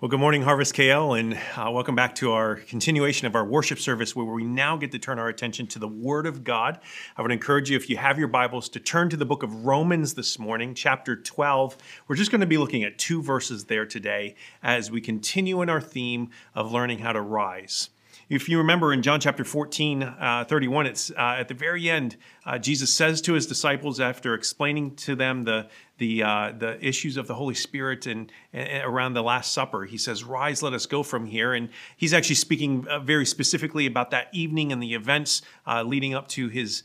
Well, good morning, Harvest KL, and uh, welcome back to our continuation of our worship service where we now get to turn our attention to the Word of God. I would encourage you, if you have your Bibles, to turn to the book of Romans this morning, chapter 12. We're just going to be looking at two verses there today as we continue in our theme of learning how to rise. If you remember in John chapter 14, uh, 31, it's uh, at the very end, uh, Jesus says to his disciples after explaining to them the, the, uh, the issues of the Holy Spirit and, and, around the Last Supper, he says, Rise, let us go from here. And he's actually speaking uh, very specifically about that evening and the events uh, leading up to his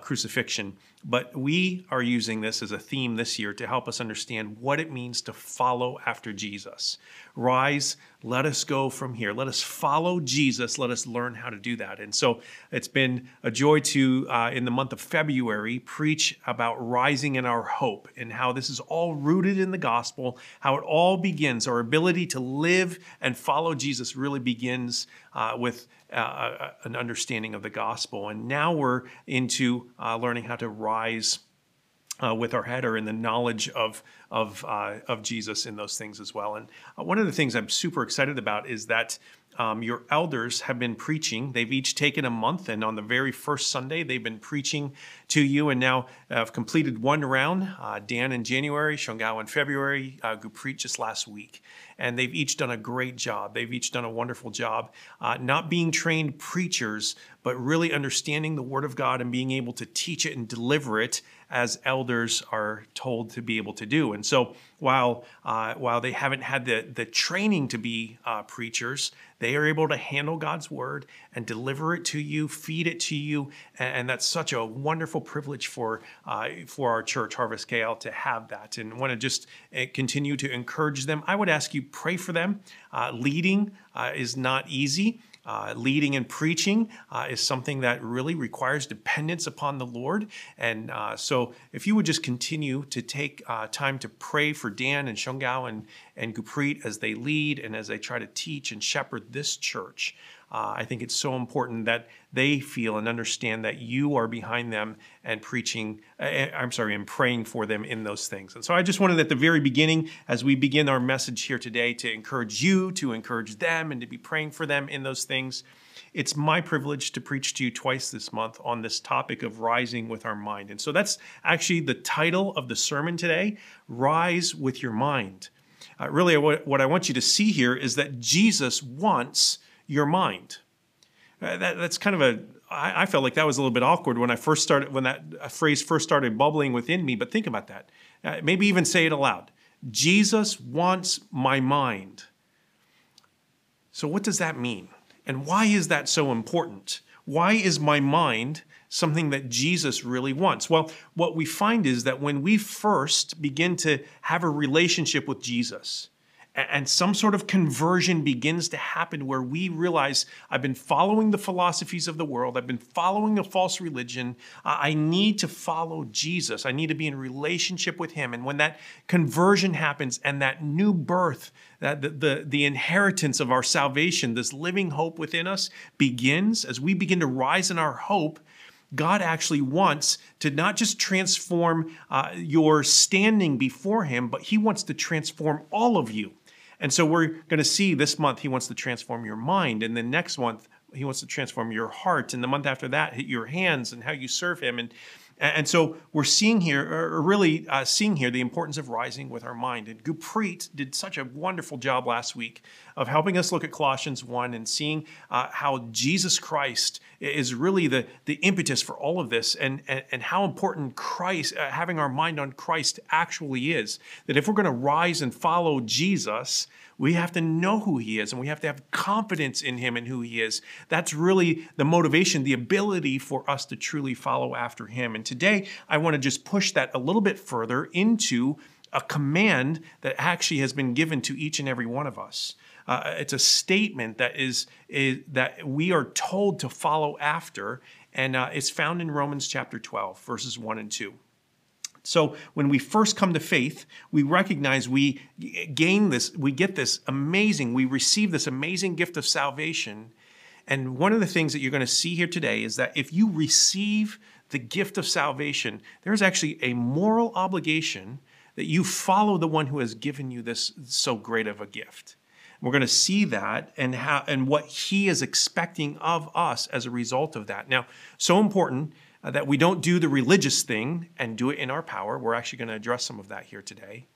crucifixion. But we are using this as a theme this year to help us understand what it means to follow after Jesus. Rise, let us go from here. Let us follow Jesus. Let us learn how to do that. And so it's been a joy to, uh, in the month of February, preach about rising in our hope and how this is all rooted in the gospel, how it all begins. Our ability to live and follow Jesus really begins uh, with uh, an understanding of the gospel. And now we're into uh, learning how to rise rise uh, with our head or in the knowledge of of uh, of Jesus in those things as well. And uh, one of the things I'm super excited about is that um, your elders have been preaching. They've each taken a month, and on the very first Sunday, they've been preaching to you, and now have completed one round. Uh, Dan in January, Shongao in February, uh, Guprit just last week, and they've each done a great job. They've each done a wonderful job, uh, not being trained preachers, but really understanding the Word of God and being able to teach it and deliver it as elders are told to be able to do. And so, while uh, while they haven't had the the training to be uh, preachers, they are able to handle God's word and deliver it to you, feed it to you, and, and that's such a wonderful privilege for uh, for our church, Harvest KL, to have that. And want to just uh, continue to encourage them. I would ask you pray for them. Uh, leading uh, is not easy. Uh, leading and preaching uh, is something that really requires dependence upon the Lord. And uh, so, if you would just continue to take uh, time to pray for Dan and Shungao and, and Guprit as they lead and as they try to teach and shepherd this church, uh, I think it's so important that they feel and understand that you are behind them and preaching, uh, I'm sorry, and praying for them in those things. And so I just wanted at the very beginning, as we begin our message here today, to encourage you, to encourage them, and to be praying for them in those things. It's my privilege to preach to you twice this month on this topic of rising with our mind. And so that's actually the title of the sermon today Rise with Your Mind. Uh, really, what, what I want you to see here is that Jesus wants your mind. Uh, that, that's kind of a I, I felt like that was a little bit awkward when I first started when that phrase first started bubbling within me. But think about that. Uh, maybe even say it aloud. Jesus wants my mind. So what does that mean? And why is that so important? Why is my mind something that Jesus really wants? Well, what we find is that when we first begin to have a relationship with Jesus, and some sort of conversion begins to happen where we realize I've been following the philosophies of the world, I've been following a false religion. I need to follow Jesus. I need to be in relationship with Him. And when that conversion happens and that new birth, that the, the, the inheritance of our salvation, this living hope within us begins, as we begin to rise in our hope, God actually wants to not just transform uh, your standing before Him, but He wants to transform all of you. And so we're going to see this month, he wants to transform your mind. And then next month, he wants to transform your heart. And the month after that, your hands and how you serve him. And and so we're seeing here, or really uh, seeing here, the importance of rising with our mind. And Guprit did such a wonderful job last week of helping us look at Colossians 1 and seeing uh, how Jesus Christ is really the, the impetus for all of this and, and, and how important Christ, uh, having our mind on Christ actually is. That if we're going to rise and follow Jesus, we have to know who he is and we have to have confidence in him and who he is. That's really the motivation, the ability for us to truly follow after him. And today, I want to just push that a little bit further into a command that actually has been given to each and every one of us. Uh, it's a statement that is, is, that we are told to follow after, and uh, it's found in Romans chapter 12, verses 1 and 2. So when we first come to faith, we recognize we gain this, we get this amazing, we receive this amazing gift of salvation. And one of the things that you're going to see here today is that if you receive the gift of salvation, there's actually a moral obligation that you follow the one who has given you this so great of a gift. We're going to see that and how and what he is expecting of us as a result of that. Now, so important uh, that we don't do the religious thing and do it in our power. We're actually going to address some of that here today.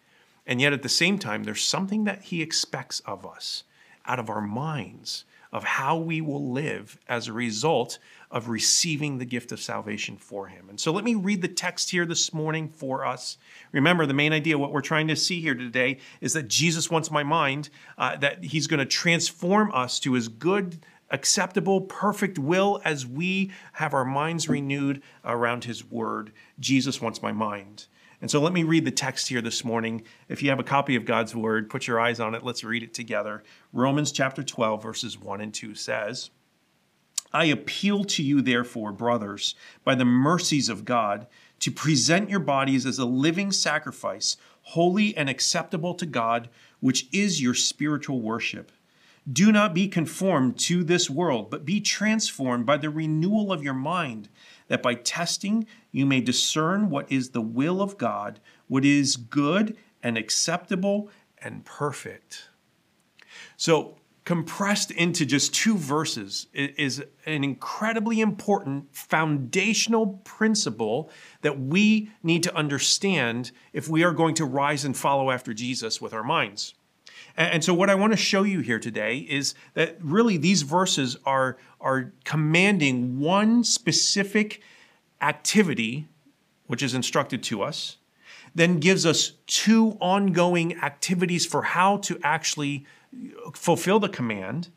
And yet, at the same time, there's something that He expects of us out of our minds of how we will live as a result of receiving the gift of salvation for Him. And so, let me read the text here this morning for us. Remember, the main idea, what we're trying to see here today, is that Jesus wants my mind, uh, that He's going to transform us to His good acceptable, perfect will as we have our minds renewed around His Word. Jesus wants my mind. And so let me read the text here this morning. If you have a copy of God's Word, put your eyes on it. Let's read it together. Romans chapter 12, verses 1 and 2 says, I appeal to you, therefore, brothers, by the mercies of God, to present your bodies as a living sacrifice, holy and acceptable to God, which is your spiritual worship. Do not be conformed to this world, but be transformed by the renewal of your mind, that by testing you may discern what is the will of God, what is good and acceptable and perfect. So, compressed into just two verses is an incredibly important foundational principle that we need to understand if we are going to rise and follow after Jesus with our minds. And so, what I want to show you here today is that really these verses are, are commanding one specific activity, which is instructed to us, then gives us two ongoing activities for how to actually fulfill the command.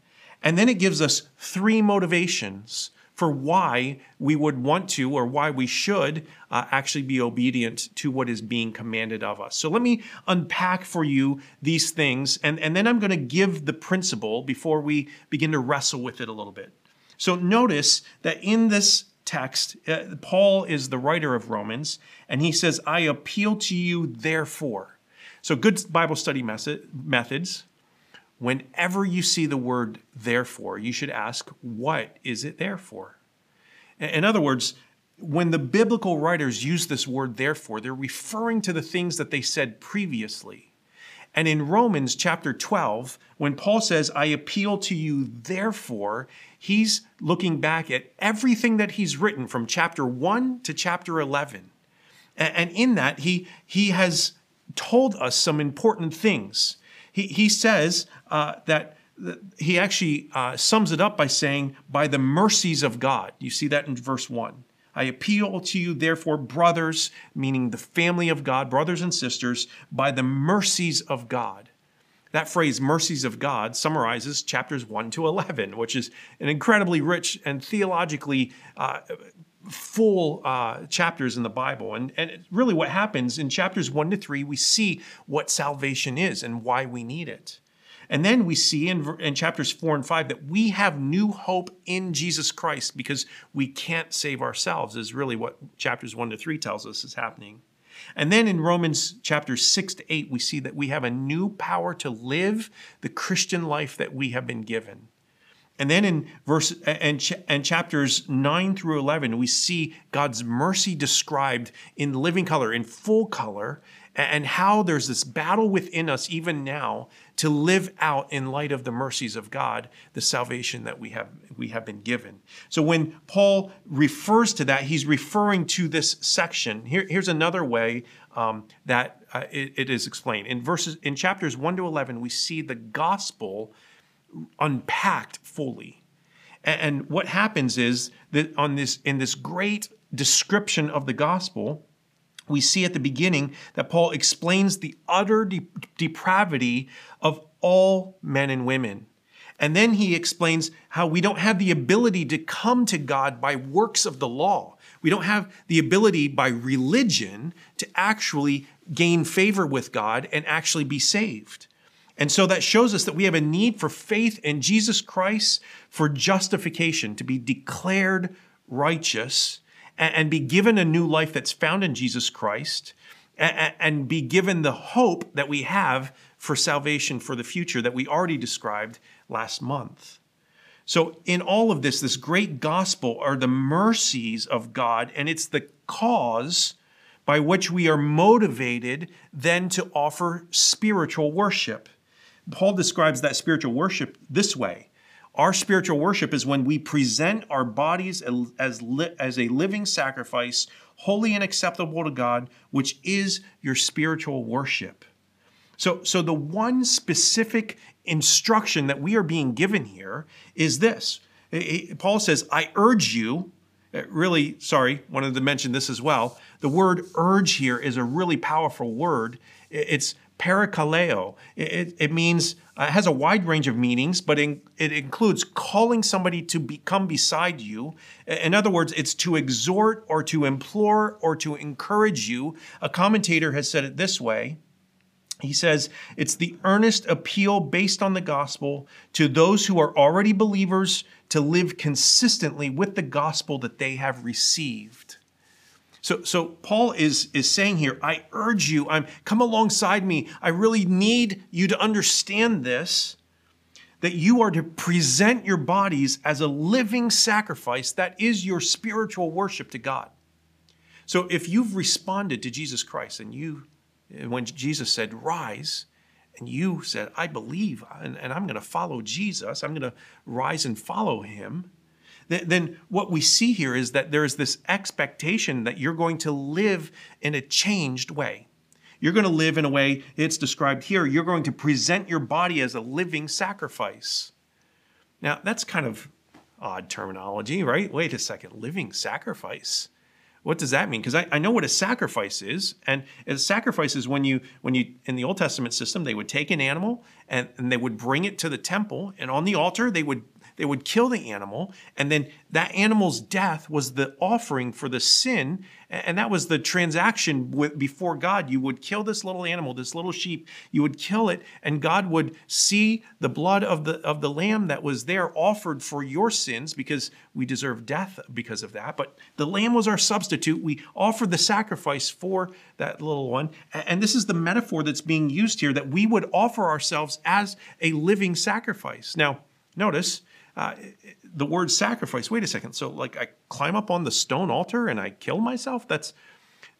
And then it gives us three motivations for why we would want to or why we should uh, actually be obedient to what is being commanded of us. So let me unpack for you these things, and, and then I'm going to give the principle before we begin to wrestle with it a little bit. So notice that in this text, uh, Paul is the writer of Romans, and he says, I appeal to you, therefore. So, good Bible study method, methods whenever you see the word therefore, you should ask, what is it there for? In other words, when the biblical writers use this word therefore, they're referring to the things that they said previously. And in Romans chapter 12, when Paul says, I appeal to you, therefore, he's looking back at everything that he's written from chapter 1 to chapter 11. And in that, he, he has told us some important things. He, he says uh, that, he actually uh, sums it up by saying, by the mercies of God. You see that in verse 1. I appeal to you, therefore, brothers, meaning the family of God, brothers and sisters, by the mercies of God. That phrase, mercies of God, summarizes chapters 1 to 11, which is an incredibly rich and theologically uh, full uh, chapters in the Bible. And, and really, what happens in chapters one to three, we see what salvation is and why we need it. And then we see in, in chapters four and five that we have new hope in Jesus Christ because we can't save ourselves, is really what chapters one to three tells us is happening. And then in Romans chapters 6 to 8, we see that we have a new power to live the Christian life that we have been given. And then in verse and, and chapters 9 through 11, we see God's mercy described in living color, in full color, and how there's this battle within us even now to live out in light of the mercies of God the salvation that we have we have been given. So when Paul refers to that, he's referring to this section. Here, here's another way um, that uh, it, it is explained in verses in chapters one to eleven. We see the gospel unpacked fully. And what happens is that on this in this great description of the gospel, we see at the beginning that Paul explains the utter de- depravity of all men and women. And then he explains how we don't have the ability to come to God by works of the law. We don't have the ability by religion to actually gain favor with God and actually be saved. And so that shows us that we have a need for faith in Jesus Christ for justification, to be declared righteous and be given a new life that's found in Jesus Christ and be given the hope that we have for salvation for the future that we already described last month. So, in all of this, this great gospel are the mercies of God, and it's the cause by which we are motivated then to offer spiritual worship. Paul describes that spiritual worship this way Our spiritual worship is when we present our bodies as, as a living sacrifice, holy and acceptable to God, which is your spiritual worship. So, so the one specific instruction that we are being given here is this. Paul says, I urge you, uh, really, sorry, wanted to mention this as well. The word urge here is a really powerful word. It's parakaleo. It, it means, uh, has a wide range of meanings, but in, it includes calling somebody to be, come beside you. In other words, it's to exhort or to implore or to encourage you. A commentator has said it this way he says it's the earnest appeal based on the gospel to those who are already believers to live consistently with the gospel that they have received. So, so Paul is, is saying here, I urge you, I'm come alongside me. I really need you to understand this that you are to present your bodies as a living sacrifice that is your spiritual worship to God. So if you've responded to Jesus Christ and you when Jesus said, Rise, and you said, I believe, and, and I'm going to follow Jesus, I'm going to rise and follow him, then, then what we see here is that there is this expectation that you're going to live in a changed way. You're going to live in a way it's described here. You're going to present your body as a living sacrifice. Now, that's kind of odd terminology, right? Wait a second, living sacrifice what does that mean? Because I, I know what a sacrifice is, and a sacrifice is when you when you in the Old Testament system they would take an animal and, and they would bring it to the temple, and on the altar they would they would kill the animal, and then that animal's death was the offering for the sin, and that was the transaction with, before God. You would kill this little animal, this little sheep, you would kill it, and God would see the blood of the of the lamb that was there offered for your sins because we deserve death because of that. But the lamb was our substitute. We offered the sacrifice for that little one. And this is the metaphor that's being used here that we would offer ourselves as a living sacrifice. Now, notice uh, the word sacrifice. Wait a second. So, like, I climb up on the stone altar and I kill myself? That's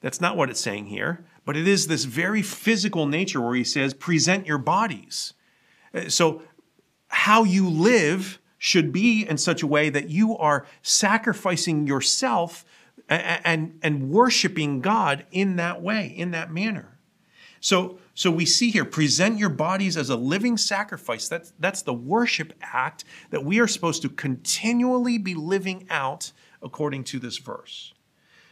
that's not what it's saying here. But it is this very physical nature where he says, present your bodies. Uh, so, how you live should be in such a way that you are sacrificing yourself and, and, and worshiping God in that way, in that manner. So, so we see here, present your bodies as a living sacrifice. That's, that's the worship act that we are supposed to continually be living out according to this verse.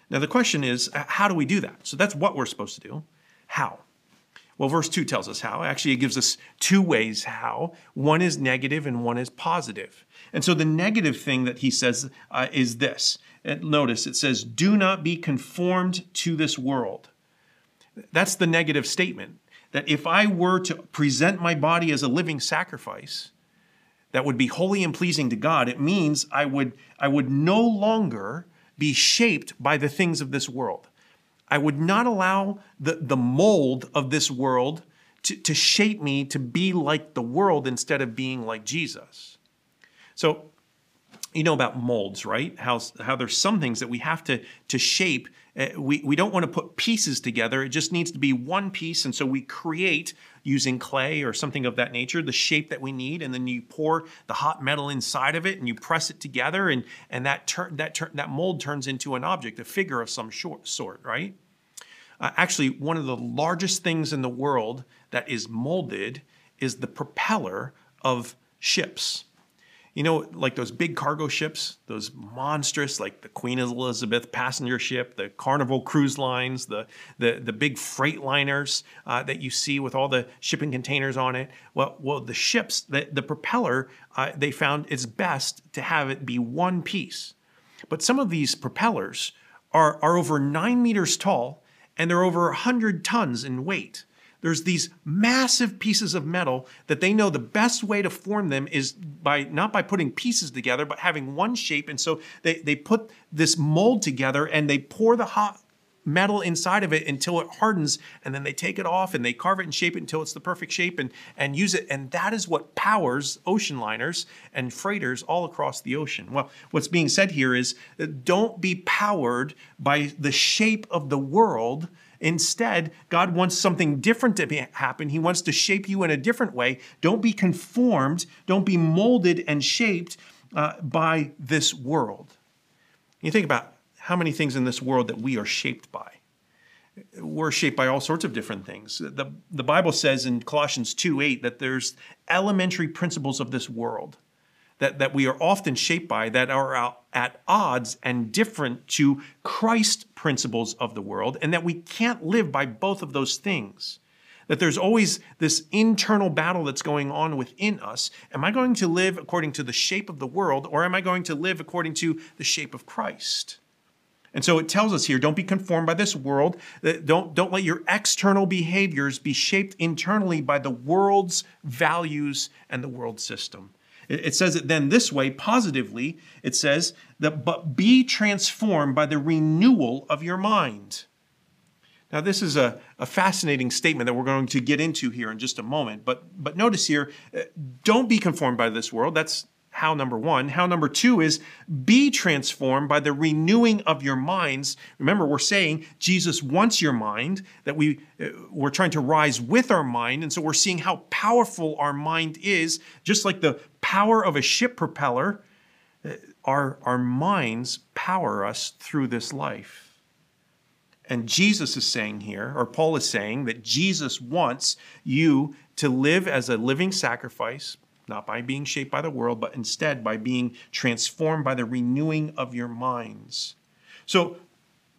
Now, the question is, how do we do that? So that's what we're supposed to do. How? Well, verse 2 tells us how. Actually, it gives us two ways how. One is negative and one is positive. And so the negative thing that he says uh, is this. Notice it says, Do not be conformed to this world. That's the negative statement that if I were to present my body as a living sacrifice that would be holy and pleasing to God, it means I would, I would no longer be shaped by the things of this world. I would not allow the, the mold of this world to, to shape me to be like the world instead of being like Jesus. So, you know about molds, right? How, how there's some things that we have to, to shape we, we don't want to put pieces together. It just needs to be one piece. And so we create using clay or something of that nature the shape that we need. And then you pour the hot metal inside of it and you press it together. And, and that, tur- that, tur- that mold turns into an object, a figure of some short, sort, right? Uh, actually, one of the largest things in the world that is molded is the propeller of ships you know, like those big cargo ships, those monstrous, like the Queen Elizabeth passenger ship, the Carnival cruise lines, the the, the big freight liners uh, that you see with all the shipping containers on it. Well, well, the ships, the, the propeller, uh, they found it's best to have it be one piece. But some of these propellers are, are over nine meters tall and they're over 100 tons in weight. There's these massive pieces of metal that they know the best way to form them is by not by putting pieces together, but having one shape. And so they, they put this mold together and they pour the hot metal inside of it until it hardens. And then they take it off and they carve it and shape it until it's the perfect shape and, and use it. And that is what powers ocean liners and freighters all across the ocean. Well what's being said here is don't be powered by the shape of the world Instead, God wants something different to happen. He wants to shape you in a different way. Don't be conformed, don't be molded and shaped uh, by this world. You think about how many things in this world that we are shaped by. We're shaped by all sorts of different things. The, the Bible says in Colossians 2 8 that there's elementary principles of this world that, that we are often shaped by that are at odds and different to Christ principles of the world, and that we can't live by both of those things. That there's always this internal battle that's going on within us. Am I going to live according to the shape of the world, or am I going to live according to the shape of Christ? And so it tells us here don't be conformed by this world. Uh, don't, don't let your external behaviors be shaped internally by the world's values and the world system. It says it then this way, positively. It says that, but be transformed by the renewal of your mind. Now, this is a, a fascinating statement that we're going to get into here in just a moment. But, but notice here, uh, don't be conformed by this world. That's how number one. How number two is be transformed by the renewing of your minds. Remember, we're saying Jesus wants your mind, that we, uh, we're trying to rise with our mind. And so we're seeing how powerful our mind is, just like the power of a ship propeller. Uh, our, our minds power us through this life. And Jesus is saying here, or Paul is saying, that Jesus wants you to live as a living sacrifice, not by being shaped by the world, but instead by being transformed by the renewing of your minds. So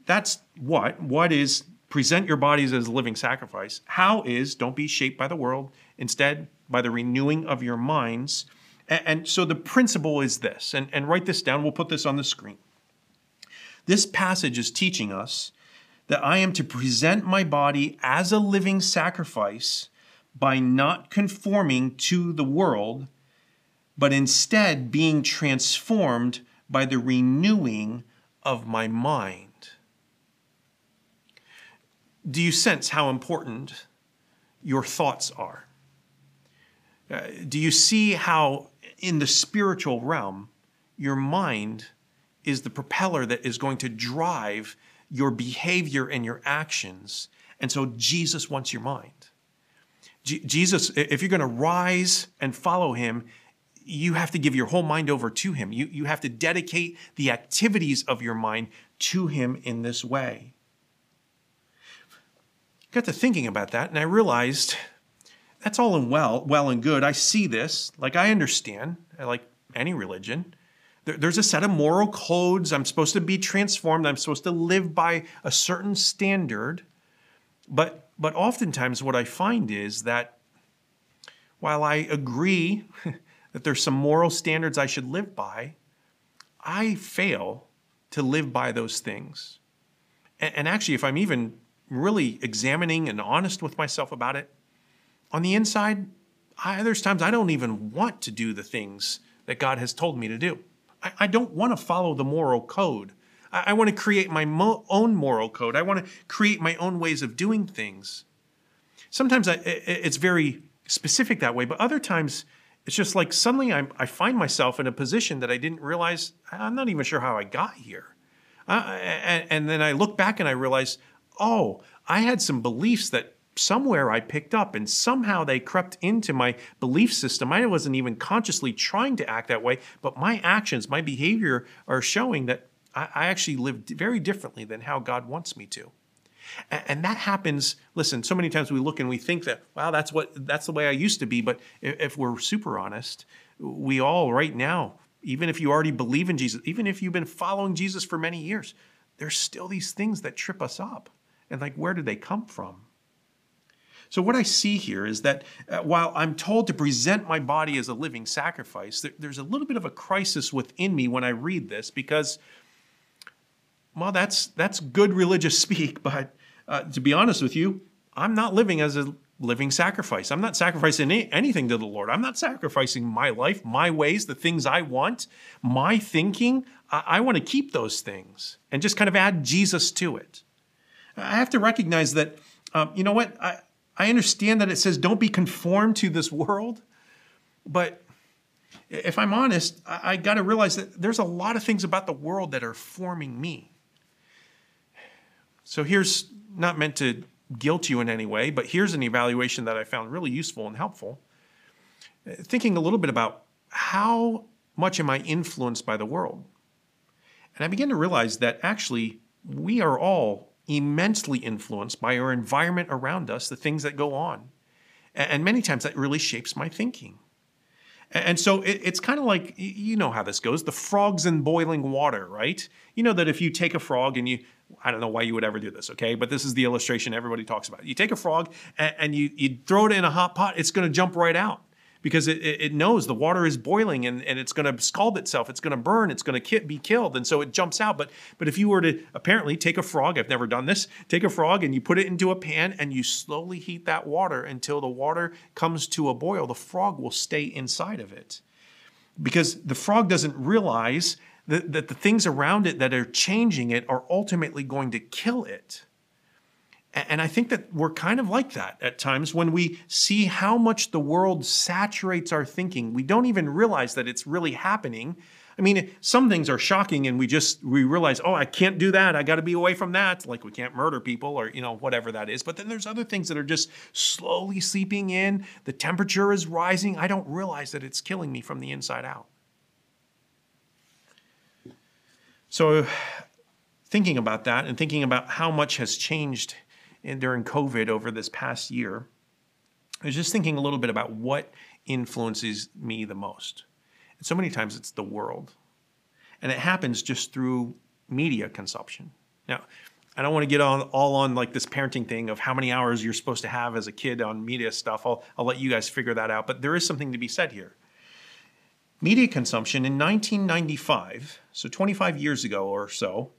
that's what? What is present your bodies as a living sacrifice? How is don't be shaped by the world, instead by the renewing of your minds. And, and so the principle is this, and, and write this down, we'll put this on the screen. This passage is teaching us that I am to present my body as a living sacrifice by not conforming to the world, but instead being transformed by the renewing of my mind. Do you sense how important your thoughts are? Uh, do you see how, in the spiritual realm, your mind is the propeller that is going to drive your behavior and your actions? And so Jesus wants your mind. Jesus, if you're going to rise and follow him, you have to give your whole mind over to him. You, you have to dedicate the activities of your mind to him in this way. Got to thinking about that, and I realized that's all in well, well and good. I see this, like I understand, uh, like any religion. there's a set of moral codes. I'm supposed to be transformed. I'm supposed to live by a certain standard. But but oftentimes, what I find is that while I agree that there's some moral standards I should live by, I fail to live by those things. And, and actually, if I'm even really examining and honest with myself about it, on the inside, I, there's times I don't even want to do the things that God has told me to do. I, I don't want to follow the moral code I, I want to create my mo- own moral code. I want to create my own ways of doing things. Sometimes I, it's very specific that way, but other times it's just like suddenly I'm, i find myself in a position that I didn't realize, I'm not even sure how I got here. Uh, and, and then I look back and I realize, oh, I had some beliefs that somewhere I picked up and somehow they crept into my belief system. I wasn't even consciously trying to act that way, but my actions, my behavior are showing that I, I actually live very differently than how God wants me to. And, and that happens, listen, so many times we look and we think that, wow, that's what that's the way I used to be. But if, if we're super honest, we all right now, even if you already believe in Jesus, even if you've been following Jesus for many years, there's still these things that trip us up. And like, where did they come from? So, what I see here is that uh, while I'm told to present my body as a living sacrifice, there, there's a little bit of a crisis within me when I read this because well, that's that's good religious speak, but uh, to be honest with you, I'm not living as a living sacrifice. I'm not sacrificing any, anything to the Lord. I'm not sacrificing my life, my ways, the things I want, my thinking. I, I want to keep those things and just kind of add Jesus to it. I have to recognize that, um, you know what? I, I understand that it says don't be conformed to this world, but if I'm honest, I, I got to realize that there's a lot of things about the world that are forming me. So here's not meant to guilt you in any way, but here's an evaluation that I found really useful and helpful. Thinking a little bit about how much am I influenced by the world? And I began to realize that actually we are all immensely influenced by our environment around us, the things that go on. And many times that really shapes my thinking. And so it's kind of like, you know how this goes the frogs in boiling water, right? You know that if you take a frog and you I don't know why you would ever do this, okay? But this is the illustration everybody talks about. You take a frog and, you, you throw it in a hot pot, it's going to jump right out because it, it knows the water is boiling and, and it's going to scald itself. It's going to burn. It's going to be killed. And so it jumps out. But, but if you were to apparently take a frog, I've never done this, take a frog and you put it into a pan and you slowly heat that water until the water comes to a boil, the frog will stay inside of it. Because the frog doesn't realize that, that the things around it that are changing it are ultimately going to kill it. And I think that we're kind of like that at times when we see how much the world saturates our thinking. We don't even realize that it's really happening. I mean, some things are shocking and we just we realize, "Oh, I can't do that. I got to be away from that." Like we can't murder people or, you know, whatever that is. But then there's other things that are just slowly seeping in. The temperature is rising. I don't realize that it's killing me from the inside out. So, thinking about that and thinking about how much has changed during COVID over this past year, I was just thinking a little bit about what influences me the most. And so many times it's the world. And it happens just through media consumption. Now, I don't want to get on all on like this parenting thing of how many hours you're supposed to have as a kid on media stuff. I'll, I'll let you guys figure that out. But there is something to be said here. Media consumption in 1995, so 25 years ago or so,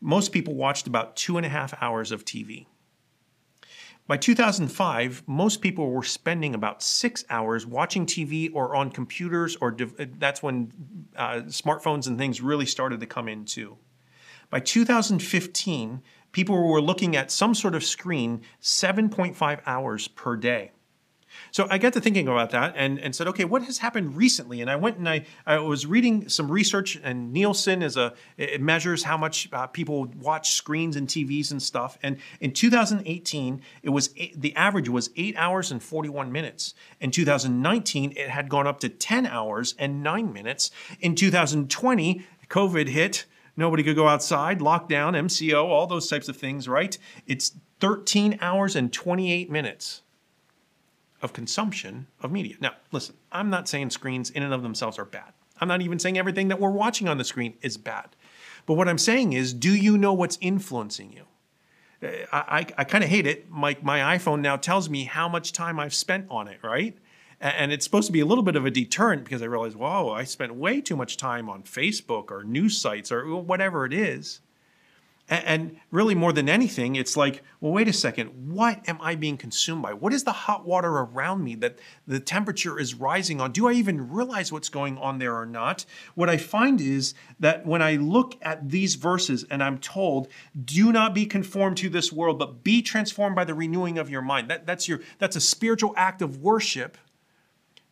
most people watched about two and a half hours of TV. By 2005, most people were spending about six hours watching TV or on computers, or that's when uh, smartphones and things really started to come in too. By 2015, people were looking at some sort of screen 7.5 hours per day. So I got to thinking about that and, and said, okay, what has happened recently? And I went and I, I was reading some research, and Nielsen is a it measures how much uh, people watch screens and TVs and stuff. And in 2018, it was eight, the average was eight hours and 41 minutes. In 2019, it had gone up to 10 hours and nine minutes. In 2020, COVID hit. Nobody could go outside, lockdown, MCO, all those types of things, right? It's 13 hours and 28 minutes of consumption of media. Now, listen, I'm not saying screens in and of themselves are bad. I'm not even saying everything that we're watching on the screen is bad. But what I'm saying is, do you know what's influencing you? Uh, I, I, I kind of hate it. My, my iPhone now tells me how much time I've spent on it, right? And it's supposed to be a little bit of a deterrent because I realize, whoa, I spent way too much time on Facebook or news sites or whatever it is. And really, more than anything, it's like, well, wait a second, what am I being consumed by? What is the hot water around me that the temperature is rising on? Do I even realize what's going on there or not? What I find is that when I look at these verses and I'm told, do not be conformed to this world, but be transformed by the renewing of your mind. That, that's, your, that's a spiritual act of worship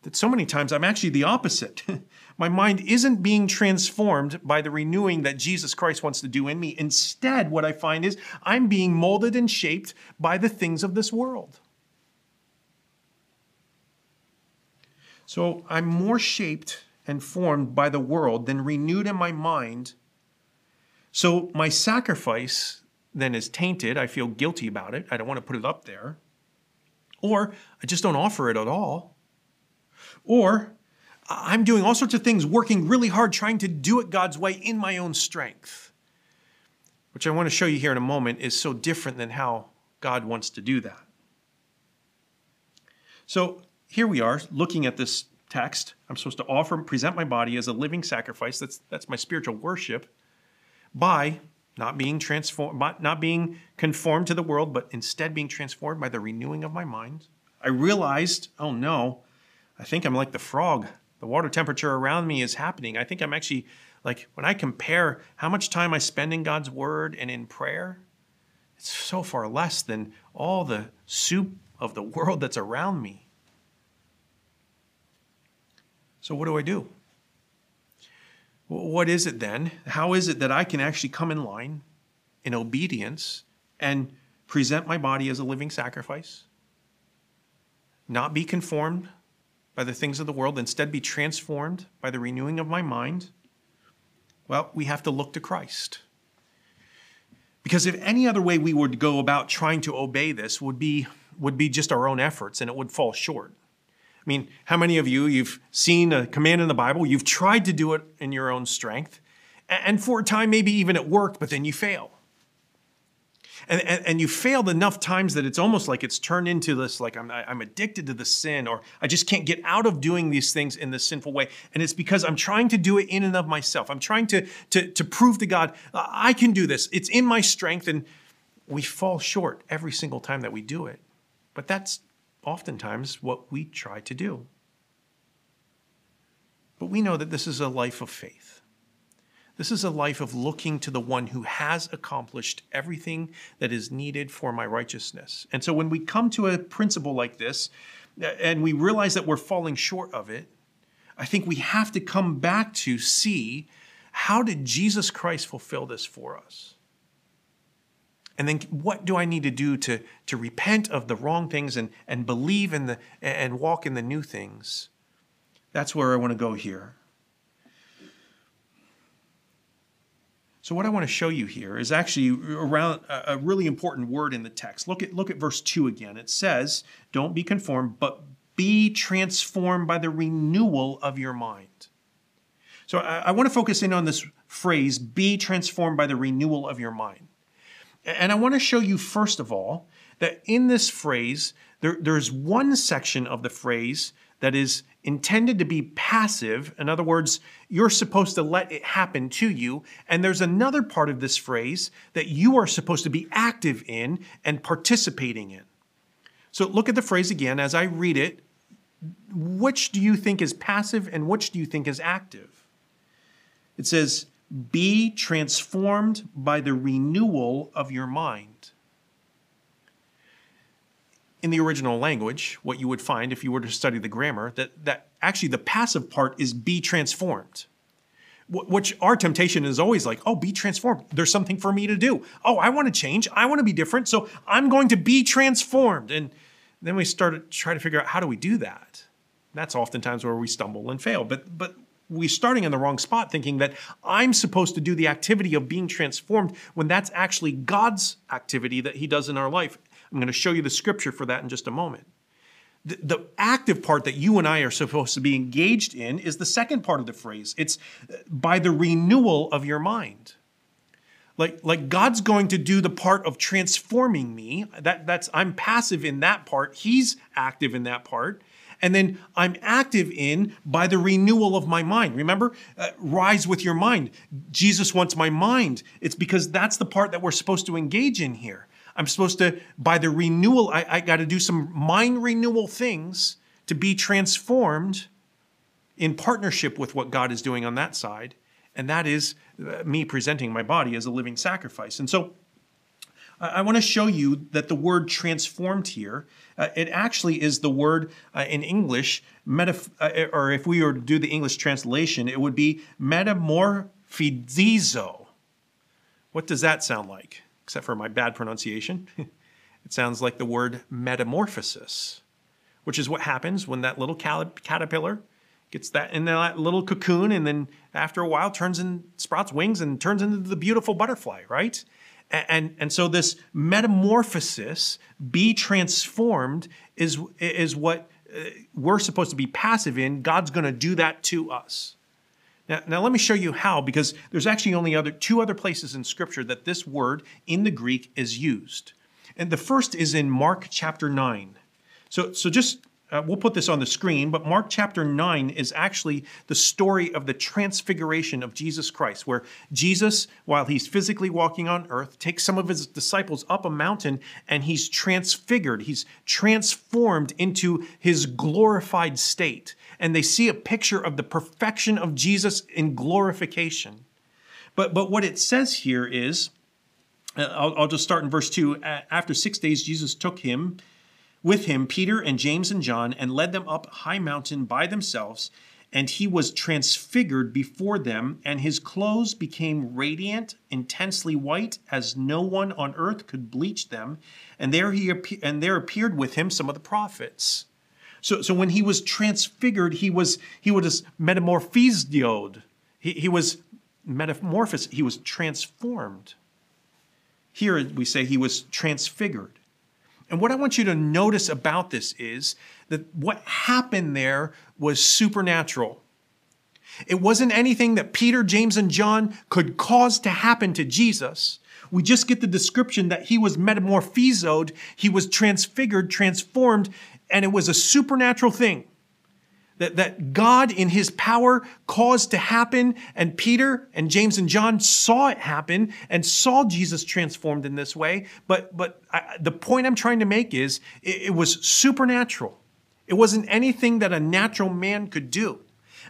that so many times I'm actually the opposite. My mind isn't being transformed by the renewing that Jesus Christ wants to do in me. Instead, what I find is I'm being molded and shaped by the things of this world. So I'm more shaped and formed by the world than renewed in my mind. So my sacrifice then is tainted. I feel guilty about it. I don't want to put it up there. Or I just don't offer it at all. Or I'm doing all sorts of things, working really hard, trying to do it God's way in my own strength, which I want to show you here in a moment is so different than how God wants to do that. So here we are looking at this text. I'm supposed to offer, present my body as a living sacrifice. That's, that's my spiritual worship by not being transformed, not being conformed to the world, but instead being transformed by the renewing of my mind. I realized, oh no, I think I'm like the frog. The water temperature around me is happening. I think I'm actually like when I compare how much time I spend in God's word and in prayer, it's so far less than all the soup of the world that's around me. So, what do I do? What is it then? How is it that I can actually come in line in obedience and present my body as a living sacrifice? Not be conformed by the things of the world, instead, be transformed by the renewing of my mind? Well, we have to look to Christ. Because if any other way we would go about trying to obey this would be, would be just our own efforts and it would fall short. I mean, how many of you, you've seen a command in the Bible, you've tried to do it in your own strength, and for a time, maybe even it worked, but then you fail. And, and, and, you failed enough times that it's almost like it's turned into this like I'm, I'm addicted to the sin or i just can't get out of doing these things in this sinful way. And it's because i'm trying to do it in and of myself. I'm trying to, to, to prove to god i can do this. It's in my strength. And we fall short every single time that we do it. But that's oftentimes what we try to do. But we know that this is a life of faith. This is a life of looking to the one who has accomplished everything that is needed for my righteousness. And so when we come to a principle like this uh, and we realize that we're falling short of it, I think we have to come back to see how did Jesus Christ fulfill this for us? And then what do I need to do to, to repent of the wrong things and, and believe in the and walk in the new things? That's where I want to go here. So what I want to show you here is actually around a really important word in the text. Look at look at verse 2 again. It says, "Don't be conformed, but be transformed by the renewal of your mind." So I, I want to focus in on this phrase, be transformed by the renewal of your mind. And I want to show you, first of all, that in this phrase, there, there's one section of the phrase that is intended to be passive. In other words, you're supposed to let it happen to you. And there's another part of this phrase that you are supposed to be active in and participating in. So look at the phrase again as I read it. Which do you think is passive and which do you think is active? It says, be transformed by the renewal of your mind. In the original language, what you would find if you were to study the grammar, that, that actually the passive part is be transformed. Which our temptation is always like, oh, be transformed. There's something for me to do. Oh, I want to change. I want to be different. So I'm going to be transformed. And then we start to try to figure out how do we do that? That's oftentimes where we stumble and fail. But but we're starting in the wrong spot thinking that I'm supposed to do the activity of being transformed when that's actually God's activity that He does in our life. I'm going to show you the scripture for that in just a moment. The, the active part that you and I are supposed to be engaged in is the second part of the phrase. It's uh, by the renewal of your mind. Like, like God's going to do the part of transforming me. That, that's I'm passive in that part. He's active in that part and then I'm active in by the renewal of my mind. Remember, uh, rise with your mind. Jesus wants my mind. It's because that's the part that we're supposed to engage in here. I'm supposed to, by the renewal, I, I got to do some mind renewal things to be transformed in partnership with what God is doing on that side. And that is uh, me presenting my body as a living sacrifice. And so I want to show you that the word transformed here, uh, it actually is the word uh, in English, metaf- uh, or if we were to do the English translation, it would be metamorphizo. What does that sound like? Except for my bad pronunciation. it sounds like the word metamorphosis, which is what happens when that little caterpillar gets that in that little cocoon and then after a while turns and sprouts wings and turns into the beautiful butterfly, right? And, and so this metamorphosis, be transformed, is, is what uh, we're supposed to be passive in. God's going to do that to us. Now, now, let me show you how, because there's actually only other, two other places in Scripture that this word in the Greek is used. And the first is in Mark chapter 9. So, so just uh, we'll put this on the screen, but Mark chapter 9 is actually the story of the transfiguration of Jesus Christ, where Jesus, while he's physically walking on earth, takes some of his disciples up a mountain and he's transfigured. He's transformed into his glorified state. And they see a picture of the perfection of Jesus in glorification. But, but what it says here is, uh, I'll, I'll just start in verse 2. After six days, Jesus took him with him Peter and James and John and led them up high mountain by themselves. And he was transfigured before them, and his clothes became radiant, intensely white, as no one on earth could bleach them. And there he and there appeared with him some of the prophets. So, so when he was transfigured, he was he was metamorphized. He, he was metamorphosed. He was transformed. Here we say he was transfigured. And what I want you to notice about this is that what happened there was supernatural. It wasn't anything that Peter, James, and John could cause to happen to Jesus. We just get the description that he was metamorphosed, he was transfigured, transformed, and it was a supernatural thing that, that God in his power caused to happen. And Peter and James and John saw it happen and saw Jesus transformed in this way. But, but I, the point I'm trying to make is it, it was supernatural. It wasn't anything that a natural man could do.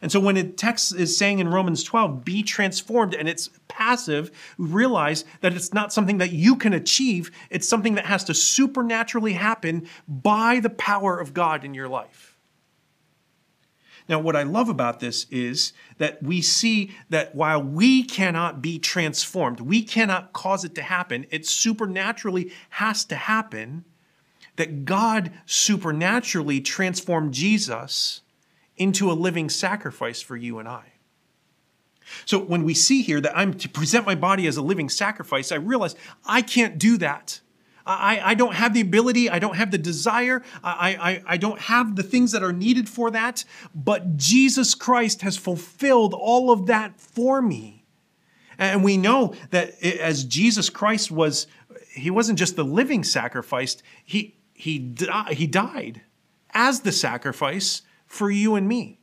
And so when the text is saying in Romans 12, be transformed, and it's passive, realize that it's not something that you can achieve. It's something that has to supernaturally happen by the power of God in your life. Now, what I love about this is that we see that while we cannot be transformed, we cannot cause it to happen, it supernaturally has to happen, that God supernaturally transformed Jesus into a living sacrifice for you and I. So when we see here that I'm to present my body as a living sacrifice, I realize I can't do that. I, I don't have the ability, I don't have the desire, I, I, I don't have the things that are needed for that, but Jesus Christ has fulfilled all of that for me. And we know that as Jesus Christ was, he wasn't just the living sacrifice, he, he, he died as the sacrifice for you and me.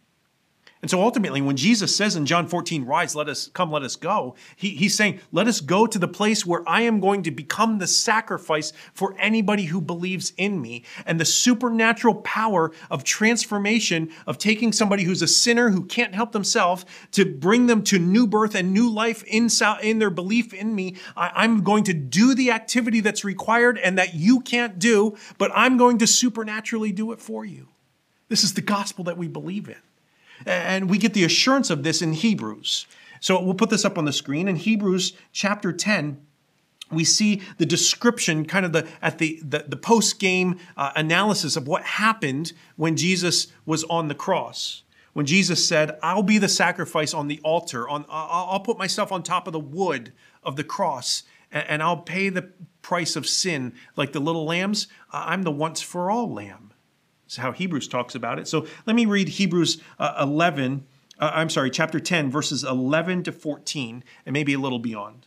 And so ultimately, when Jesus says in John 14, rise, let us come, let us go, he, he's saying, let us go to the place where I am going to become the sacrifice for anybody who believes in me. And the supernatural power of transformation, of taking somebody who's a sinner who can't help themselves to bring them to new birth and new life in, in their belief in me. I, I'm going to do the activity that's required and that you can't do, but I'm going to supernaturally do it for you. This is the gospel that we believe in. And we get the assurance of this in Hebrews. So we'll put this up on the screen. In Hebrews chapter 10, we see the description kind of the at the the, the post game uh, analysis of what happened when jesus was on the cross when jesus said i'll be the sacrifice on the altar on i'll, I'll put myself on top of the wood of the cross and, and i'll pay the price of sin like the little lambs i'm the once for all lamb how Hebrews talks about it. So let me read Hebrews uh, 11, uh, I'm sorry, chapter 10, verses 11 to 14, and maybe a little beyond.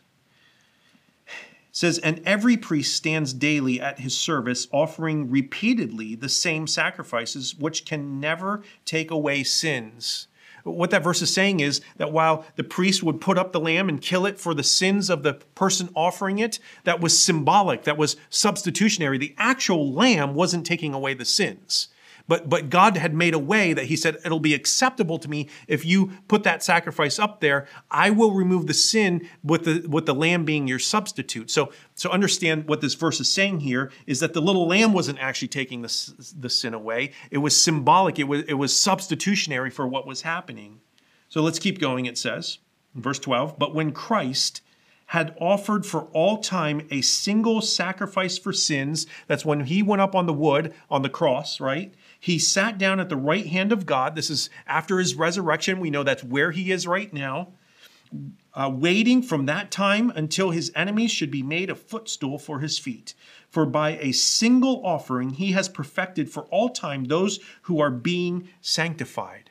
It says, And every priest stands daily at his service, offering repeatedly the same sacrifices, which can never take away sins. What that verse is saying is that while the priest would put up the lamb and kill it for the sins of the person offering it, that was symbolic, that was substitutionary. The actual lamb wasn't taking away the sins. But, but God had made a way that He said, It'll be acceptable to me if you put that sacrifice up there. I will remove the sin with the, with the lamb being your substitute. So, so understand what this verse is saying here is that the little lamb wasn't actually taking the, the sin away. It was symbolic, it was, it was substitutionary for what was happening. So let's keep going, it says verse 12. But when Christ had offered for all time a single sacrifice for sins, that's when he went up on the wood on the cross, right? He sat down at the right hand of God. This is after his resurrection. We know that's where he is right now. Uh, waiting from that time until his enemies should be made a footstool for his feet. For by a single offering he has perfected for all time those who are being sanctified.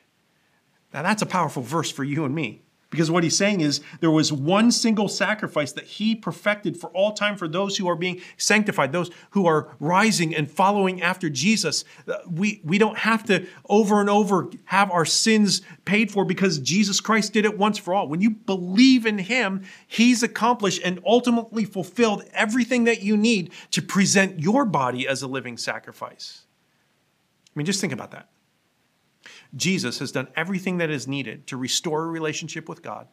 Now that's a powerful verse for you and me. Because what he's saying is there was one single sacrifice that he perfected for all time for those who are being sanctified, those who are rising and following after Jesus. Uh, we, we don't have to over and over have our sins paid for because Jesus Christ did it once for all. When you believe in him, he's accomplished and ultimately fulfilled everything that you need to present your body as a living sacrifice. I mean, just think about that. Jesus has done everything that is needed to restore a relationship with God,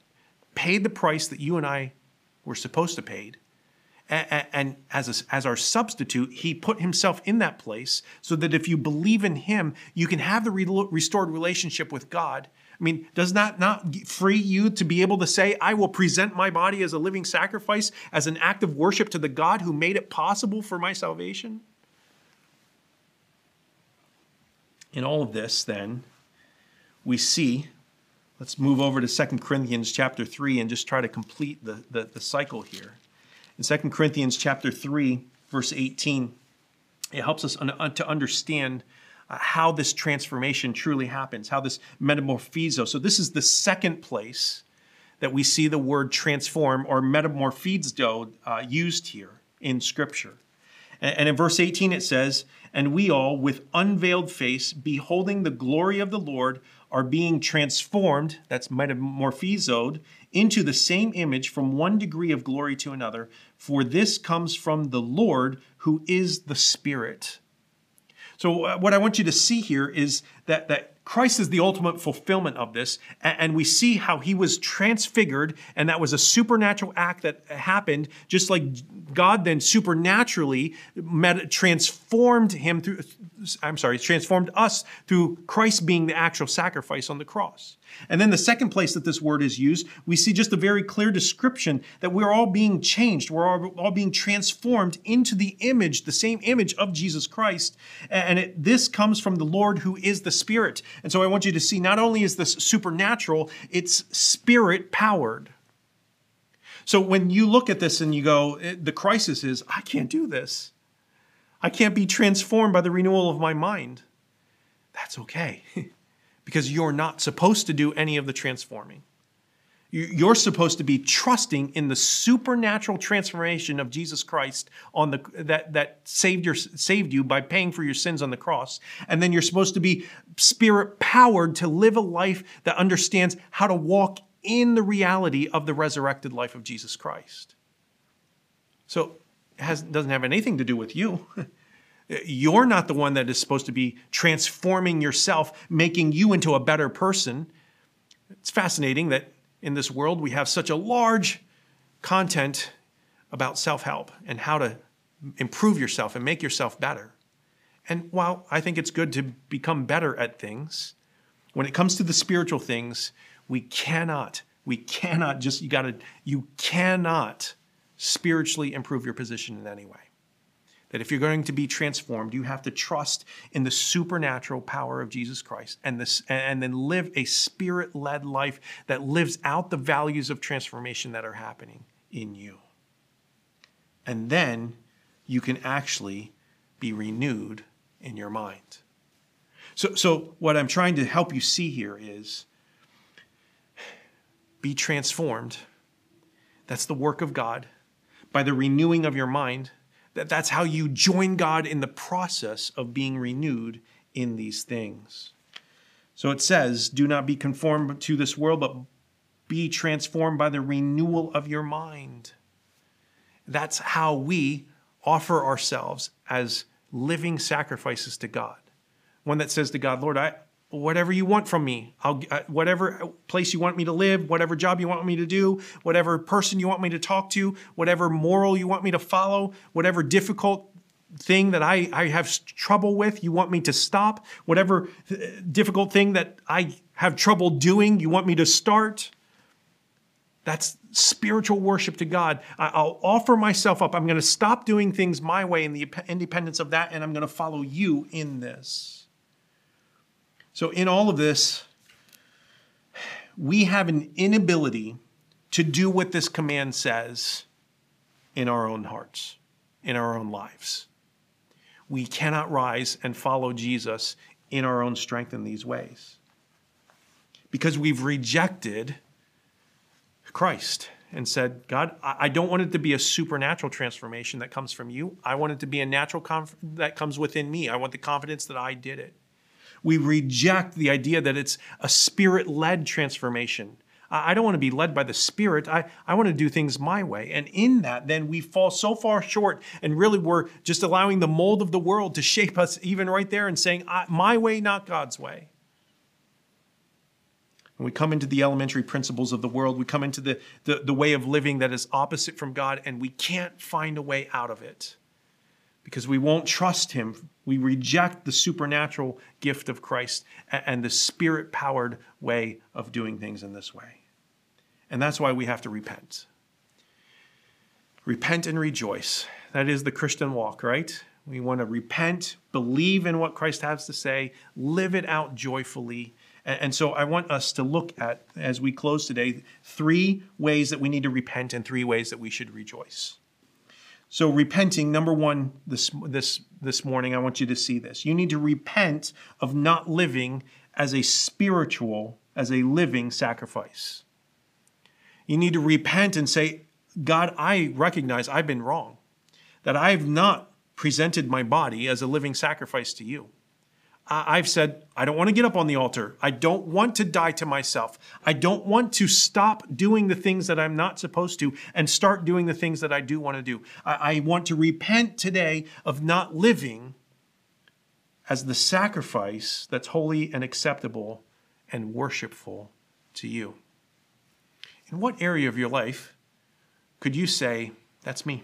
paid the price that you and I were supposed to pay. And, as, a, as our substitute, he put himself in that place so that if you believe in him, you can have the re- restored relationship with God. I mean, does that not free you to be able to say, I will present my body as a living sacrifice, as an act of worship to the God who made it possible for my salvation? In all of this, then, we see let's move over to 2 corinthians chapter 3 and just try to complete the, the, the, cycle here. In 2 corinthians chapter 3 verse 18 it helps us un- to understand uh, how this transformation truly happens how this metamorphizo so this is the second place that we see the word transform or metamorphizo uh, used here in scripture and, in verse 18 it says and we all with unveiled face beholding the glory of the lord are being transformed, that's metamorphized, into the same image from one degree of glory to another, for this comes from the Lord who is the Spirit. So, uh, what I want you to see here is that, that Christ is the ultimate fulfillment of this. And we see how he was transfigured, and that was a supernatural act that happened, just like God then supernaturally transformed him through, I'm sorry, transformed us through Christ being the actual sacrifice on the cross. And then the second place that this word is used, we see just a very clear description that we're all being changed. We're all, all being transformed into the image, the same image of Jesus Christ. And it, this comes from the Lord who is the Spirit. And so I want you to see not only is this supernatural, it's spirit powered. So when you look at this and you go, eh, the crisis is, I can't do this. I can't be transformed by the renewal of my mind. That's okay. because you're not supposed to do any of the transforming. You're supposed to be trusting in the supernatural transformation of Jesus Christ on the that that saved your saved you by paying for your sins on the cross. And then you're supposed to be spirit powered to live a life that understands how to walk in the reality of the resurrected life of Jesus Christ. So it has, doesn't have anything to do with you. You're not the one that is supposed to be transforming yourself, making you into a better person. It's fascinating that in this world we have such a large content about self help and how to improve yourself and make yourself better. And while I think it's good to become better at things, when it comes to the spiritual things, we cannot, we cannot just, you gotta, you cannot spiritually improve your position in any way that if you're going to be transformed, you have to trust in the supernatural power of Jesus Christ and, this, and then live a spirit led life that lives out the values of transformation that are happening in you. And then you can actually be renewed in your mind. So, so what I'm trying to help you see here is be transformed. That's the work of God by the renewing of your mind that that's how you join God in the process of being renewed in these things. So it says, Do not be conformed to this world, but be transformed by the renewal of your mind. That's how we offer ourselves as living sacrifices to God. One that says to God, Lord, I, whatever you want from me. I'll uh, whatever place you want me to live whatever job you want me to do whatever person you want me to talk to whatever moral you want me to follow whatever difficult thing that i, I have trouble with you want me to stop. Whatever uh, difficult thing that i have trouble doing you want me to start. That's spiritual worship to god. I'll offer myself up. I'm going to stop doing things my way in the independence of that and i'm going to follow you in this so, in all of this, we have an inability to do what this command says in our own hearts, in our own lives. We cannot rise and follow Jesus in our own strength in these ways because we've rejected Christ and said, God, I don't want it to be a supernatural transformation that comes from you. I want it to be a natural conf- that comes within me. I want the confidence that I did it. We reject the idea that it's a spirit led transformation. I don't want to be led by the Spirit. I, I want to do things my way. And in that, then we fall so far short, and really we're just allowing the mold of the world to shape us even right there and saying, My way, not God's way. And we come into the elementary principles of the world, we come into the, the, the way of living that is opposite from God, and we can't find a way out of it because we won't trust Him. We reject the supernatural gift of Christ and the spirit powered way of doing things in this way. And that's why we have to repent. Repent and rejoice. That is the Christian walk, right? We want to repent, believe in what Christ has to say, live it out joyfully, and so I want us to look at, as we close today, three ways that we need to repent and three ways that we should rejoice. So, repenting, number one, this, this, this morning, I want you to see this. You need to repent of not living as a spiritual, as a living sacrifice. You need to repent and say, God, I recognize I've been wrong, that I've not presented my body as a living sacrifice to you. I've said, I don't want to get up on the altar. I don't want to die to myself. I don't want to stop doing the things that I'm not supposed to and start doing the things that I do want to do. I, I want to repent today of not living as the sacrifice that's holy and acceptable and worshipful to you. In what area of your life could you say, That's me?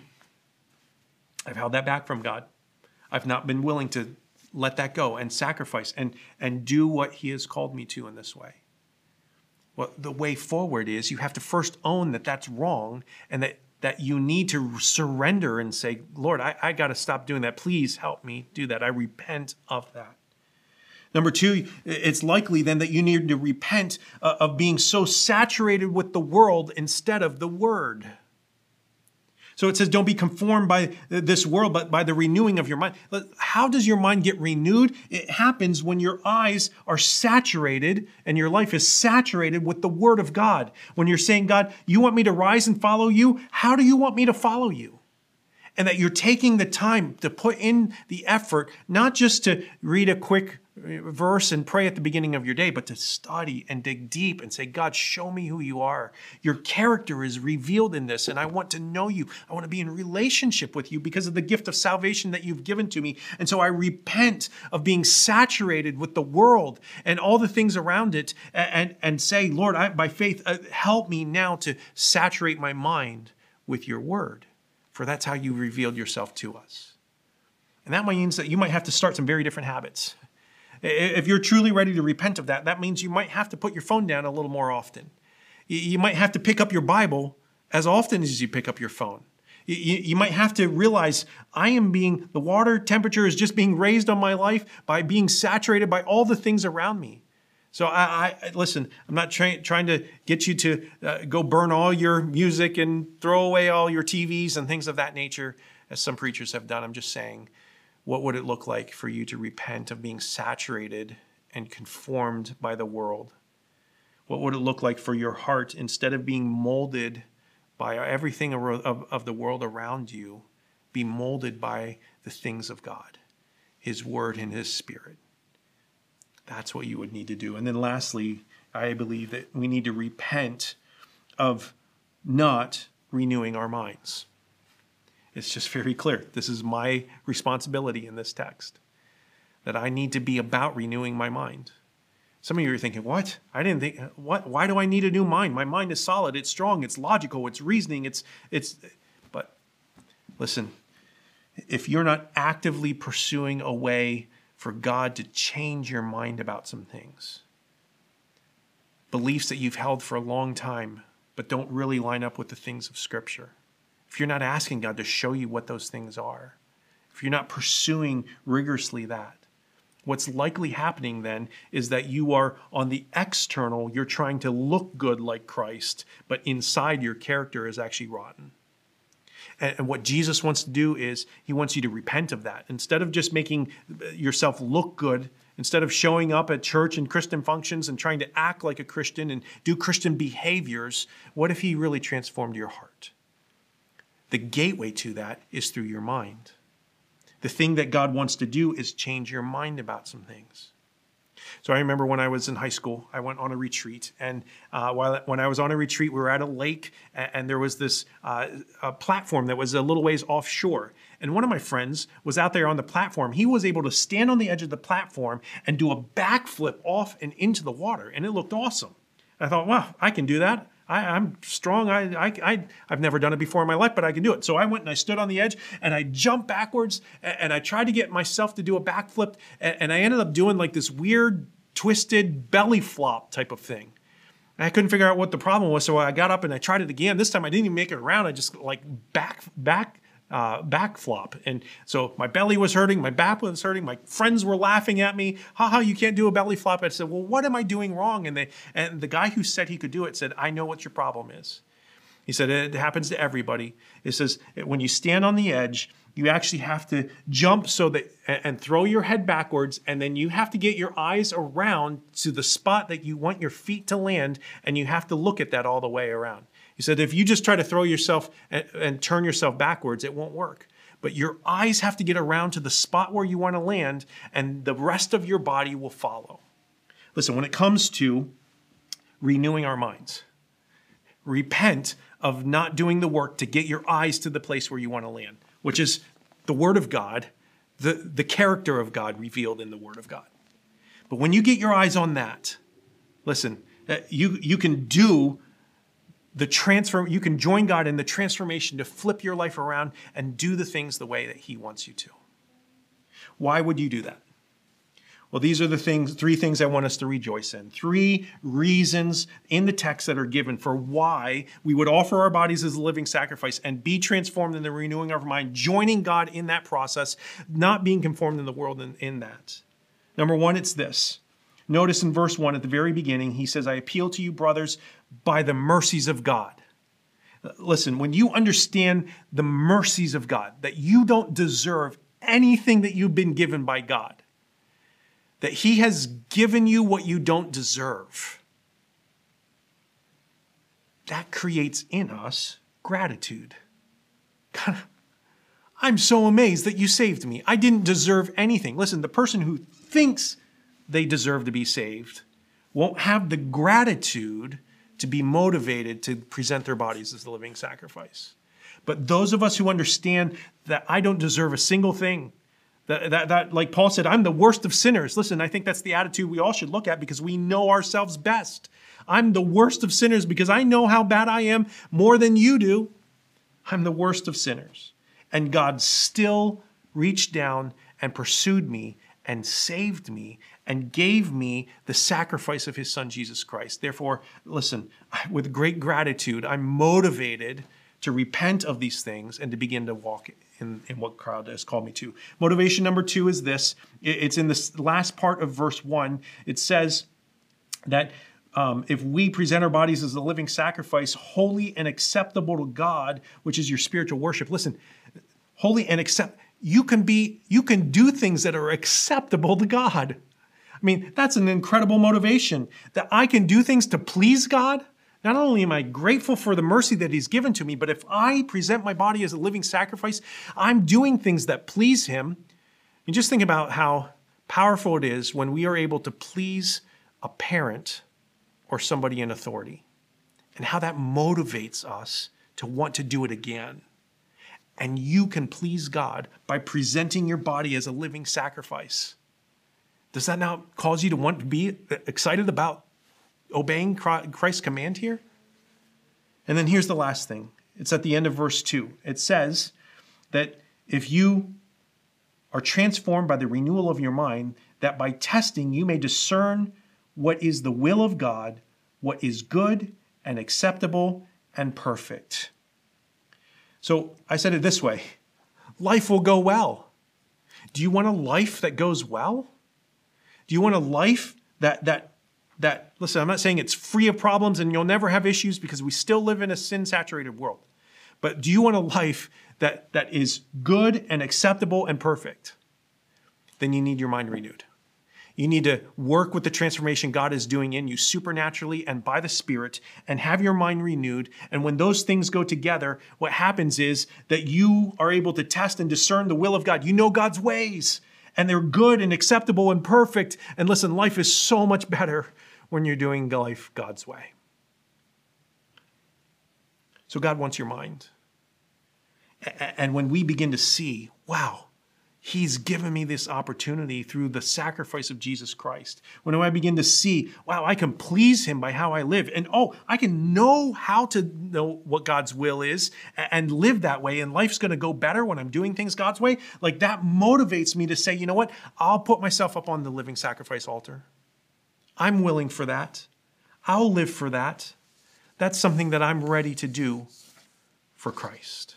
I've held that back from God. I've not been willing to let that go and sacrifice and, and do what He has called me to in this way. Well, the way forward is you have to first own that that's wrong and that, that you need to surrender and say, Lord, I, I got to stop doing that. Please help me do that. I repent of that. Number two, it's likely then that you need to repent uh, of being so saturated with the world instead of the Word. So it says, don't be conformed by this world, but by the renewing of your mind. How does your mind get renewed? It happens when your eyes are saturated and your life is saturated with the Word of God. When you're saying, God, you want me to rise and follow you? How do you want me to follow you? And that you're taking the time to put in the effort, not just to read a quick verse and pray at the beginning of your day, but to study and dig deep and say, God, show me who you are. Your character is revealed in this, and I want to know you. I want to be in relationship with you because of the gift of salvation that you've given to me. And so I repent of being saturated with the world and all the things around it and, and say, Lord, I, by faith, uh, help me now to saturate my mind with your word, for that's how you revealed yourself to us. And that means that you might have to start some very different habits. If you're truly ready to repent of that, that means you might have to put your phone down a little more often. You might have to pick up your Bible as often as you pick up your phone. You, might have to realize I am being, the water temperature is just being raised on my life by being saturated by all the things around me. So I, I listen. I'm not trying trying to get you to uh, go burn all your music and throw away all your TVs and things of that nature, as some preachers have done. I'm just saying what would it look like for you to repent of being saturated and conformed by the world? What would it look like for your heart, instead of being molded by everything of, of the world around you, be molded by the things of God, His Word and His Spirit? That's what you would need to do. And then lastly, I believe that we need to repent of not renewing our minds. It's just very clear. This is my responsibility in this text that I need to be about renewing my mind. Some of you are thinking, "What? I didn't think what why do I need a new mind? My mind is solid, it's strong, it's logical, it's reasoning, it's it's but listen, if you're not actively pursuing a way for God to change your mind about some things, beliefs that you've held for a long time but don't really line up with the things of scripture if you're not asking God to show you what those things are, if you're not pursuing rigorously that, what's likely happening then is that you are on the external, you're trying to look good like Christ, but inside your character is actually rotten. And, what Jesus wants to do is he wants you to repent of that. Instead of just making uh, yourself look good Instead of showing up at church and Christian functions and trying to act like a Christian and do Christian behaviors, what if He really transformed your heart? The gateway to that is through your mind. The thing that God wants to do is change your mind about some things. So I remember when I was in high school, I went on a retreat, and uh, while when I was on a retreat, we were at a lake, and, and there was this uh, platform that was a little ways offshore. And one of my friends was out there on the platform. He was able to stand on the edge of the platform and do a backflip off and into the water, and it looked awesome. I thought, wow, I can do that. I, am strong. I, I, I, have never done it before in my life, but I can do it. So I went and I stood on the edge and I jumped backwards and, and I tried to get myself to do a backflip. And, and I ended up doing like this weird, twisted belly flop type of thing. And I couldn't figure out what the problem was. So I got up and I tried it again. This time I didn't even make it around. I just like back, back uh, back flop. And so my belly was hurting, my back was hurting, my friends were laughing at me. Haha, you can't do a belly flop. I said, well, what am I doing wrong? And, they, and the guy who said he could do it said, I know what your problem is. He said, it happens to everybody. It says, when you stand on the edge, you actually have to jump so that and throw your head backwards and then you have to get your eyes around to the spot that you want your feet to land and you have to look at that all the way around he said, if you just try to throw yourself and, and turn yourself backwards, it won't work. But your eyes have to get around to the spot where you want to land, and the rest of your body will follow. Listen, when it comes to renewing our minds, repent of not doing the work to get your eyes to the place where you want to land, which is the Word of God, the, the character of God revealed in the Word of God. But when you get your eyes on that, listen, uh, you, you can do the transform you can join God in the transformation to flip your life around and do the things the way that he wants you to. Why would you do that? Well, these are the things three things I want us to rejoice in. Three reasons in the text that are given for why we would offer our bodies as a living sacrifice and be transformed in the renewing of our mind, joining God in that process, not being conformed in the world in, in that. Number 1, it's this. Notice in verse 1 at the very beginning, he says, I appeal to you, brothers, by the mercies of God. Listen, when you understand the mercies of God, that you don't deserve anything that you've been given by God, that He has given you what you don't deserve, that creates in us gratitude. God, I'm so amazed that you saved me. I didn't deserve anything. Listen, the person who thinks they deserve to be saved won't have the gratitude to be motivated to present their bodies as a living sacrifice. But those of us who understand that I don't deserve a single thing, that, that, that, like Paul said, I'm the worst of sinners. Listen, I think that's the attitude we all should look at because we know ourselves best. I'm the worst of sinners because I know how bad I am more than you do. I'm the worst of sinners. And God still reached down and pursued me and saved me and gave me the sacrifice of his son, Jesus Christ. Therefore, listen, with great gratitude, I'm motivated to repent of these things and to begin to walk in, in what God has called me to. Motivation number two is this it's in this last part of verse one. It says that um, if we present our bodies as a living sacrifice, holy and acceptable to God, which is your spiritual worship. Listen, holy and accept you can be you can do things that are acceptable to God. I mean, that's an incredible motivation that I can do things to please God. Not only am I grateful for the mercy that He's given to me, but if I present my body as a living sacrifice, I'm doing things that please Him. And just think about how powerful it is when we are able to please a parent or somebody in authority, and how that motivates us to want to do it again. And you can please God by presenting your body as a living sacrifice. Does that now cause you to want to be excited about obeying Christ's command here? And then here's the last thing it's at the end of verse 2. It says that if you are transformed by the renewal of your mind, that by testing you may discern what is the will of God, what is good and acceptable and perfect. So I said it this way life will go well. Do you want a life that goes well? Do you want a life that that that listen, I'm not saying it's free of problems and you'll never have issues because we still live in a sin-saturated world. But do you want a life that that is good and acceptable and perfect? Then you need your mind renewed. You need to work with the transformation God is doing in you supernaturally and by the Spirit and have your mind renewed. And when those things go together, what happens is that you are able to test and discern the will of God. You know God's ways and they're good and acceptable and perfect. And listen, life is so much better when you're doing life God's way. So God wants your mind. And when we begin to see, wow, He's given me this opportunity through the sacrifice of Jesus Christ. When I begin to see, wow, I can please Him by how I live. And oh, I can know how to know what God's will is and live that way. And life's going to go better when I'm doing things God's way. Like that motivates me to say, you know what? I'll put myself up on the living sacrifice altar. I'm willing for that. I'll live for that. That's something that I'm ready to do for Christ.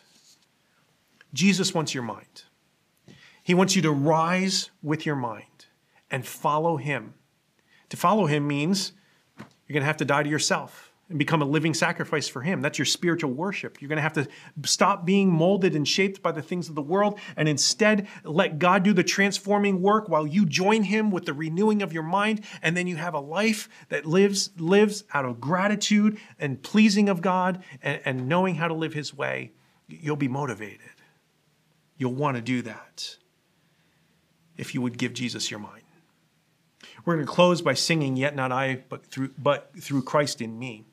Jesus wants your mind. He wants you to rise with your mind and follow him. To follow him means you're going to have to die to yourself and become a living sacrifice for him. That's your spiritual worship. You're going to have to stop being molded and shaped by the things of the world and instead let God do the transforming work while you join him with the renewing of your mind and then you have a life that lives lives out of gratitude and pleasing of God and, and knowing how to live his way. You'll be motivated. You'll want to do that if you would give Jesus your mind. We're going to close by singing, Yet Not I, but through, but through Christ in me.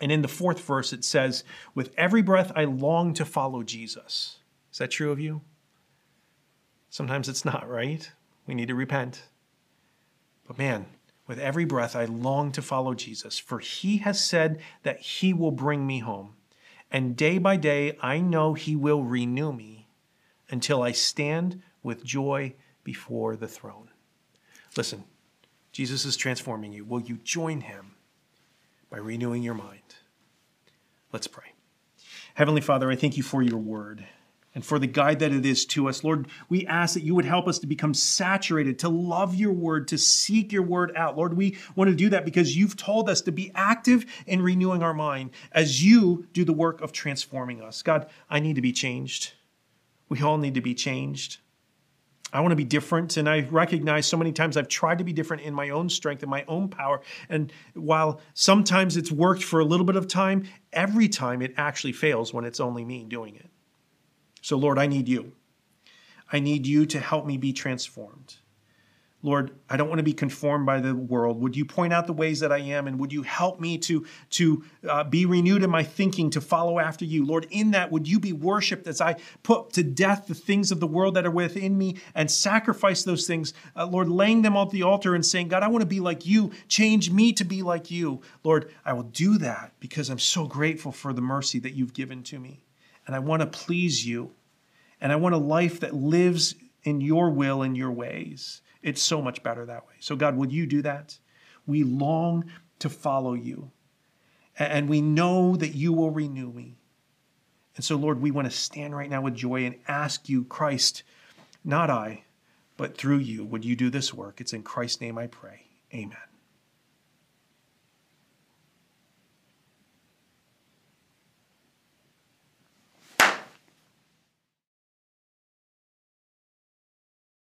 And in the fourth verse, it says, With every breath I long to follow Jesus. Is that true of you? Sometimes it's not, right? We need to repent. But man, with every breath I long to follow Jesus, for he has said that he will bring me home. And day by day I know he will renew me until I stand with joy before the throne. Listen, Jesus is transforming you. Will you join him by renewing your mind? Let's pray. Heavenly Father, I thank you for your word and for the guide that it is to us. Lord, we ask that you would help us to become saturated, to love your word, to seek your word out. Lord, we want to do that because you've told us to be active in renewing our mind as you do the work of transforming us. God, I need to be changed. We all need to be changed. I want to be different. And I recognize so many times I've tried to be different in my own strength and my own power. And while sometimes it's worked for a little bit of time, every time it actually fails when it's only me doing it. So, Lord, I need you. I need you to help me be transformed. Lord, I don't want to be conformed by the world. Would you point out the ways that I am, and would you help me to, to uh, be renewed in my thinking to follow after you? Lord, in that, would you be worshiped as I put to death the things of the world that are within me and sacrifice those things? Uh, Lord, laying them on the altar and saying, God, I want to be like you. Change me to be like you. Lord, I will do that because I'm so grateful for the mercy that you've given to me. And I want to please you. And I want a life that lives in your will and your ways. It's so much better that way. So, God, would you do that? We long to follow you. And we know that you will renew me. And so, Lord, we want to stand right now with joy and ask you, Christ, not I, but through you, would you do this work? It's in Christ's name I pray. Amen.